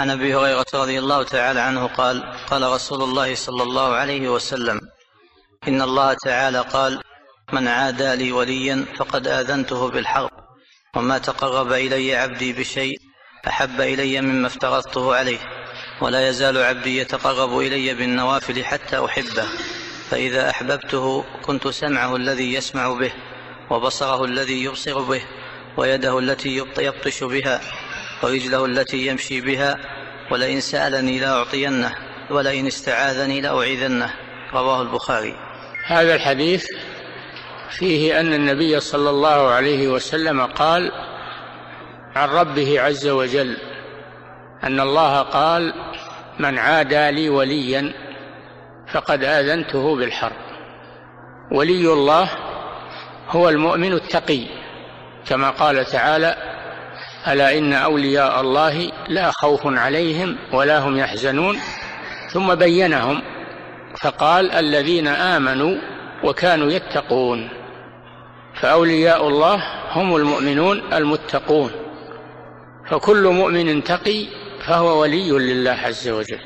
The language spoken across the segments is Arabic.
عن أبي هريرة رضي الله تعالى عنه قال قال رسول الله صلى الله عليه وسلم إن الله تعالى قال من عادى لي وليا فقد آذنته بالحرب وما تقرب إلي عبدي بشيء أحب إلي مما افترضته عليه ولا يزال عبدي يتقرب إلي بالنوافل حتى أحبه فإذا أحببته كنت سمعه الذي يسمع به وبصره الذي يبصر به ويده التي يبطش بها ورجله التي يمشي بها ولئن سألني لاعطينه ولئن استعاذني لاعيذنه رواه البخاري. هذا الحديث فيه أن النبي صلى الله عليه وسلم قال عن ربه عز وجل أن الله قال من عادى لي وليا فقد آذنته بالحرب ولي الله هو المؤمن التقي كما قال تعالى ألا إن أولياء الله لا خوف عليهم ولا هم يحزنون؟ ثم بينهم فقال الذين آمنوا وكانوا يتقون فأولياء الله هم المؤمنون المتقون فكل مؤمن تقي فهو ولي لله عز وجل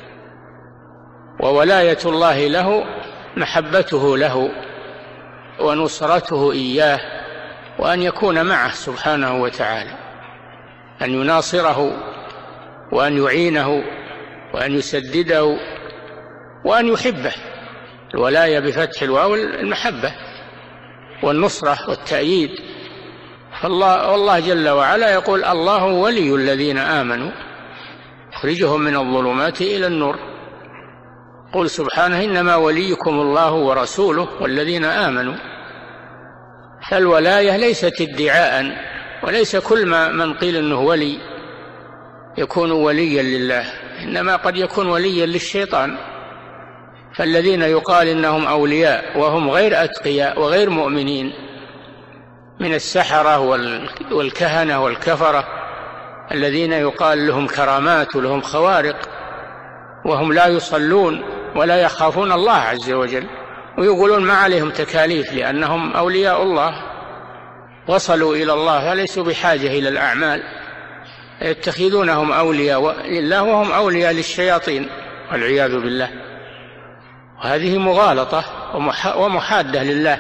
وولاية الله له محبته له ونصرته إياه وأن يكون معه سبحانه وتعالى. أن يناصره وأن يعينه وأن يسدده وأن يحبه. الولاية بفتح الواو المحبة والنصرة والتأييد. فالله والله جل وعلا يقول الله ولي الذين آمنوا. يخرجهم من الظلمات إلى النور. قل سبحانه إنما وليكم الله ورسوله والذين آمنوا. فالولاية ليست ادعاء وليس كل ما من قيل إنه ولي يكون وليا لله إنما قد يكون وليا للشيطان. فالذين يقال إنهم أولياء وهم غير أتقياء وغير مؤمنين من السحرة والكهنة والكفرة الذين يقال لهم كرامات ولهم خوارق وهم لا يصلون ولا يخافون الله عز وجل ويقولون ما عليهم تكاليف لأنهم أولياء الله. وصلوا إلى الله فليسوا بحاجة إلى الأعمال. يتخذونهم أولياء لله وهم أولياء للشياطين والعياذ بالله. وهذه مغالطة ومحادة لله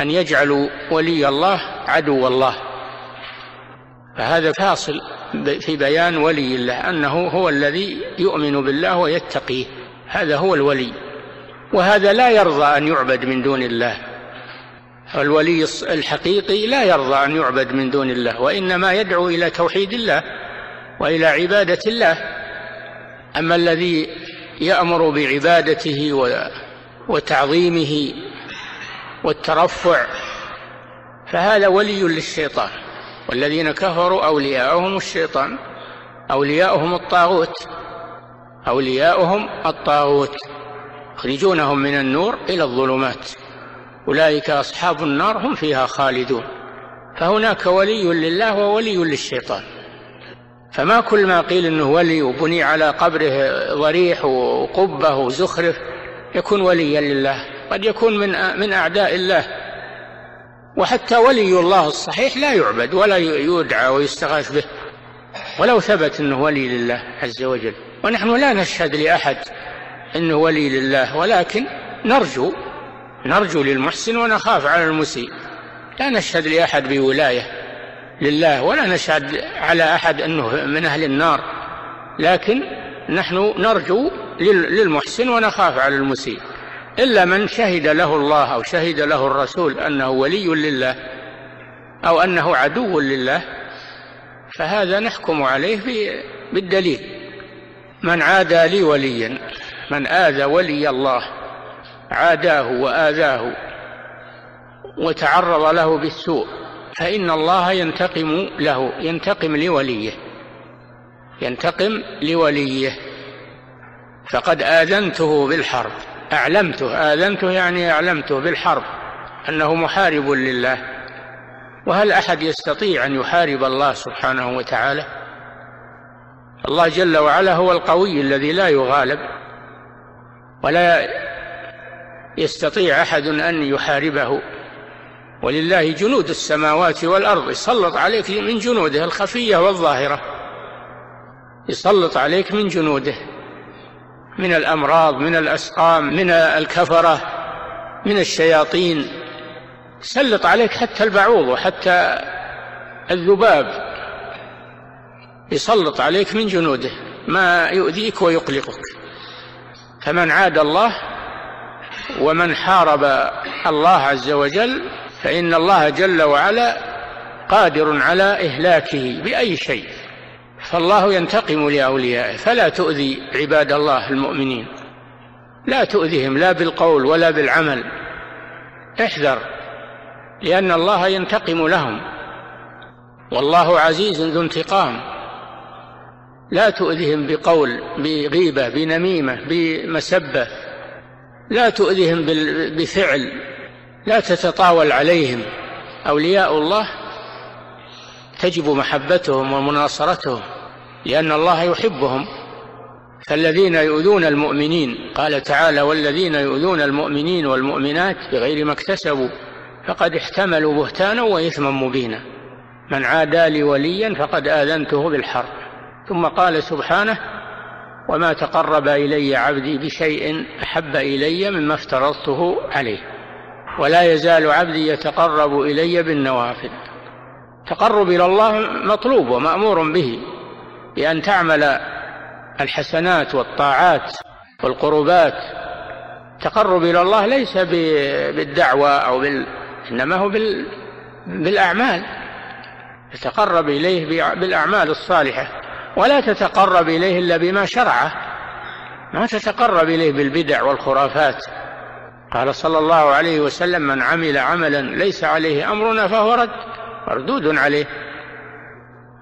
أن يجعلوا ولي الله عدو الله. فهذا فاصل في بيان ولي الله أنه هو الذي يؤمن بالله ويتقيه. هذا هو الولي. وهذا لا يرضى أن يعبد من دون الله. الولي الحقيقي لا يرضى أن يعبد من دون الله وإنما يدعو إلى توحيد الله وإلى عبادة الله. أما الذي يأمر بعبادته وتعظيمه والترفع فهذا ولي للشيطان. والذين كفروا أولياءهم الشيطان أولياؤهم الطاغوت أولياؤهم الطاغوت. يخرجونهم من النور إلى الظلمات. أولئك أصحاب النار هم فيها خالدون. فهناك ولي لله وولي للشيطان. فما كل ما قيل إنه ولي وبني على قبره ضريح وقبة وزخرف يكون وليا لله. قد يكون من من أعداء الله. وحتى ولي الله الصحيح لا يعبد ولا يدعى ويستغاث به. ولو ثبت إنه ولي لله عز وجل. ونحن لا نشهد لأحد إنه ولي لله ولكن نرجو نرجو للمحسن ونخاف على المسيء. لا نشهد لأحد بولاية لله ولا نشهد على أحد أنه من أهل النار. لكن نحن نرجو للمحسن ونخاف على المسيء. إلا من شهد له الله أو شهد له الرسول أنه ولي لله أو أنه عدو لله فهذا نحكم عليه بالدليل. من عادى لي وليا من آذى ولي الله عاداه وآذاه وتعرض له بالسوء فإن الله ينتقم له ينتقم لوليه ينتقم لوليه. فقد آذنته بالحرب أعلمته آذنته يعني أعلمته بالحرب أنه محارب لله. وهل أحد يستطيع أن يحارب الله سبحانه وتعالى؟ الله جل وعلا هو القوي الذي لا يغالب ولا يستطيع أحد أن يحاربه. ولله جنود السماوات والأرض. سلط عليك من جنوده الخفية والظاهرة. يسلط عليك من جنوده. من الأمراض من الأسقام من الكفرة من الشياطين. سلط عليك حتى البعوض وحتى الذباب. يسلط عليك من جنوده. ما يؤذيك ويقلقك. فمن عاد الله ومن حارب الله عز وجل فإن الله جل وعلا قادر على إهلاكه بأي شيء. فالله ينتقم لأوليائه فلا تؤذي عباد الله المؤمنين. لا تؤذهم لا بالقول ولا بالعمل. احذر لأن الله ينتقم لهم. والله عزيز ذو انتقام. لا تؤذهم بقول بغيبة بنميمة بمسبة. لا تؤذهم بفعل لا تتطاول عليهم. أولياء الله تجب محبتهم ومناصرتهم لأن الله يحبهم. فالذين يؤذون المؤمنين قال تعالى والذين يؤذون المؤمنين والمؤمنات بغير ما اكتسبوا فقد احتملوا بهتانا وإثما مبينا. من عادى لي وليا فقد آذنته بالحرب. ثم قال سبحانه وما تقرب إلي عبدي بشيء أحب إلي مما افترضته عليه. ولا يزال عبدي يتقرب إلي بالنوافل. تقرب إلى الله مطلوب ومأمور به بأن تعمل الحسنات والطاعات والقربات. تقرب إلى الله ليس بالدعوة أو بال إنما هو بال... بالأعمال. تتقرب إليه بالأعمال الصالحة. ولا تتقرب إليه إلا بما شرعه. ما تتقرب إليه بالبدع والخرافات. قال صلى الله عليه وسلم من عمل عملا ليس عليه أمرنا فهو رد مردود عليه.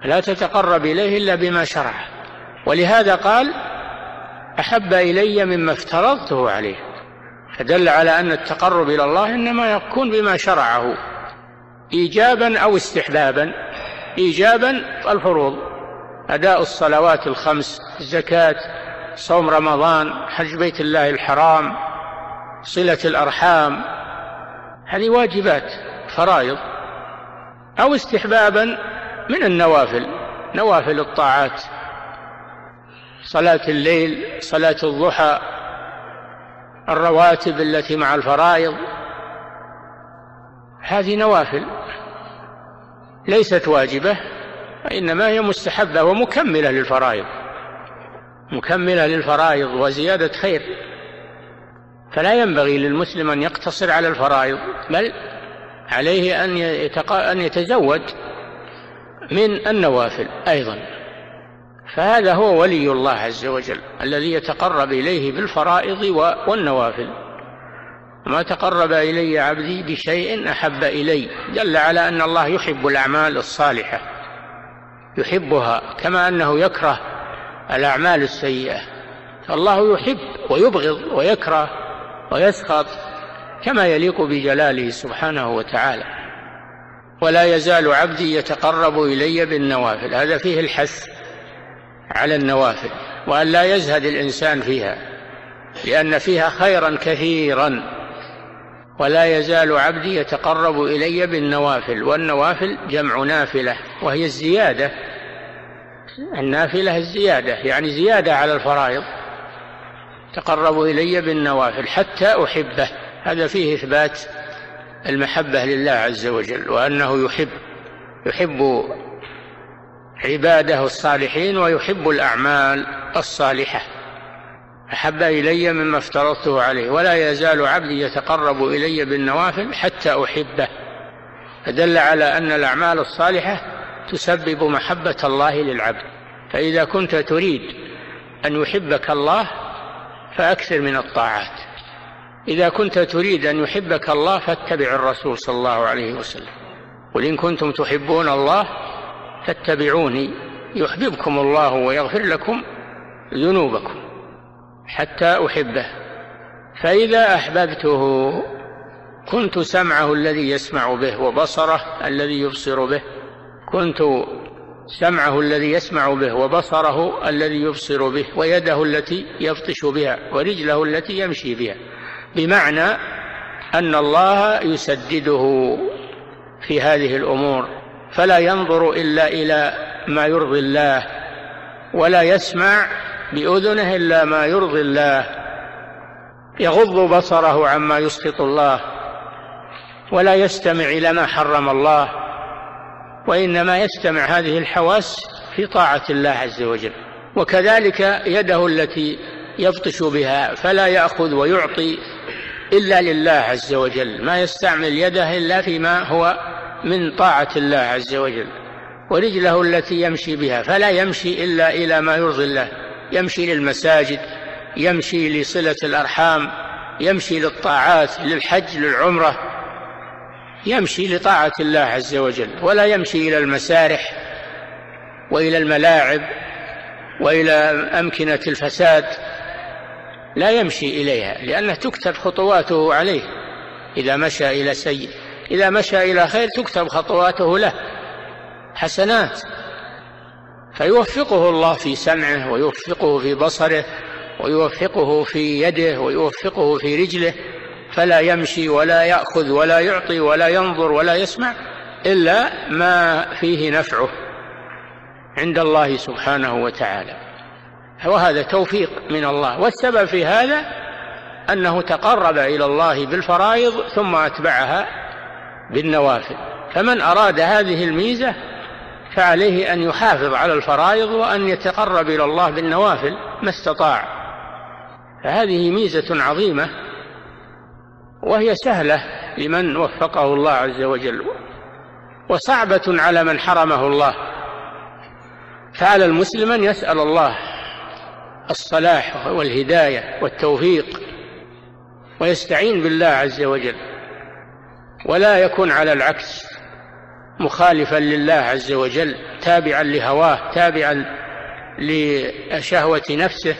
لا تتقرب إليه إلا بما شرعه. ولهذا قال أحب إلي مما افترضته عليه. فدل على أن التقرب إلى الله إنما يكون بما شرعه. إيجابا أو استحبابا. إيجابا الفروض. أداء الصلوات الخمس الزكاة صوم رمضان حج بيت الله الحرام صلة الأرحام هذه واجبات فرائض أو استحبابا من النوافل نوافل الطاعات صلاة الليل صلاة الضحى الرواتب التي مع الفرائض هذه نوافل ليست واجبة. وإنما هي مستحبة ومكملة للفرائض. مكملة للفرائض وزيادة خير. فلا ينبغي للمسلم أن يقتصر على الفرائض بل عليه أن أن يتزود من النوافل أيضا. فهذا هو ولي الله عز وجل الذي يتقرب إليه بالفرائض والنوافل. ما تقرب إلي عبدي بشيء أحب إلي دل على أن الله يحب الأعمال الصالحة. يحبها كما أنه يكره الأعمال السيئة. فالله يحب ويبغض ويكره ويسخط كما يليق بجلاله سبحانه وتعالى. ولا يزال عبدي يتقرب إلي بالنوافل. هذا فيه الحث على النوافل وأن لا يزهد الإنسان فيها لأن فيها خيرا كثيرا. ولا يزال عبدي يتقرب إلي بالنوافل والنوافل جمع نافلة وهي الزيادة النافلة الزيادة يعني زيادة على الفرائض. تقرب إلي بالنوافل حتى أحبه. هذا فيه إثبات المحبة لله عز وجل وأنه يحب يحب عباده الصالحين ويحب الأعمال الصالحة. أحب إلي مما افترضته عليه ولا يزال عبدي يتقرب إلي بالنوافل حتى أحبه. فدل على أن الأعمال الصالحة تسبب محبة الله للعبد. فإذا كنت تريد أن يحبك الله فأكثر من الطاعات. إذا كنت تريد أن يحبك الله فاتبع الرسول صلى الله عليه وسلم. قل إن كنتم تحبون الله فاتبعوني. يحببكم الله ويغفر لكم ذنوبكم حتى أحبه. فإذا أحببته كنت سمعه الذي يسمع به وبصره الذي يبصر به. كنت سمعه الذي يسمع به وبصره الذي يبصر به ويده التي يبطش بها ورجله التي يمشي بها بمعنى أن الله يسدده في هذه الأمور فلا ينظر إلا إلى ما يرضي الله ولا يسمع بأذنه إلا ما يرضي الله يغض بصره عما يسخط الله ولا يستمع إلى ما حرم الله. وإنما يستمع هذه الحواس في طاعة الله عز وجل وكذلك يده التي يبطش بها فلا يأخذ ويعطي إلا لله عز وجل ما يستعمل يده إلا فيما هو من طاعة الله عز وجل ورجله التي يمشي بها فلا يمشي إلا إلى ما يرضي الله يمشي للمساجد يمشي لصلة الأرحام يمشي للطاعات للحج للعمرة يمشي لطاعة الله عز وجل ولا يمشي إلى المسارح وإلى الملاعب وإلى أمكنة الفساد لا يمشي إليها لأنه تكتب خطواته عليه. إذا مشى إلى سيء إذا مشى إلى خير تكتب خطواته له. حسنات. فيوفقه الله في سمعه ويوفقه في بصره ويوفقه في يده ويوفقه في رجله. فلا يمشي ولا يأخذ ولا يعطي ولا ينظر ولا يسمع إلا ما فيه نفعه عند الله سبحانه وتعالى. وهذا توفيق من الله. والسبب في هذا أنه تقرب إلى الله بالفرائض ثم أتبعها بالنوافل. فمن أراد هذه الميزة فعليه أن يحافظ على الفرائض وأن يتقرب إلى الله بالنوافل ما استطاع. فهذه ميزة عظيمة وهي سهلة لمن وفقه الله عز وجل وصعبة على من حرمه الله. فعلى المسلم أن يسأل الله الصلاح والهداية والتوفيق ويستعين بالله عز وجل ولا يكون على العكس مخالفا لله عز وجل تابعا لهواه تابعا لشهوة نفسه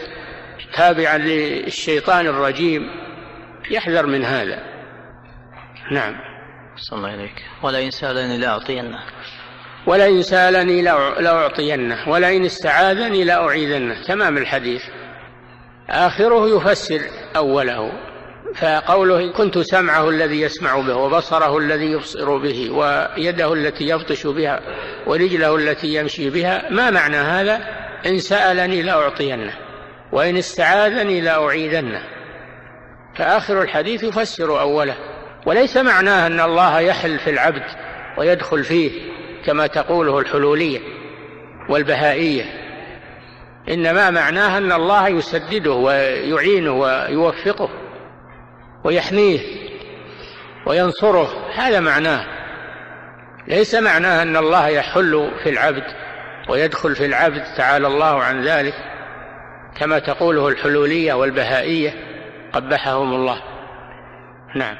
تابعا للشيطان الرجيم. يحذر من هذا. نعم. صلى الله عليك ولئن سألني لأعطينه. ولئن سألني لأعطينه. ولئن استعاذني لأعيذنه. تمام الحديث. آخره يفسر أوله. فقوله كنت سمعه الذي يسمع به وبصره الذي يبصر به ويده التي يبطش بها ورجله التي يمشي بها ما معنى هذا؟ إن سألني لأعطينه. وإن استعاذني لأعيذنه. فآخر الحديث يفسر أوله وليس معناه أن الله يحل في العبد ويدخل فيه كما تقوله الحلولية والبهائية. إنما معناه أن الله يسدده ويعينه ويوفقه ويحميه وينصره هذا معناه. ليس معناه أن الله يحل في العبد ويدخل في العبد تعالى الله عن ذلك كما تقوله الحلولية والبهائية. قبحهم الله. نعم.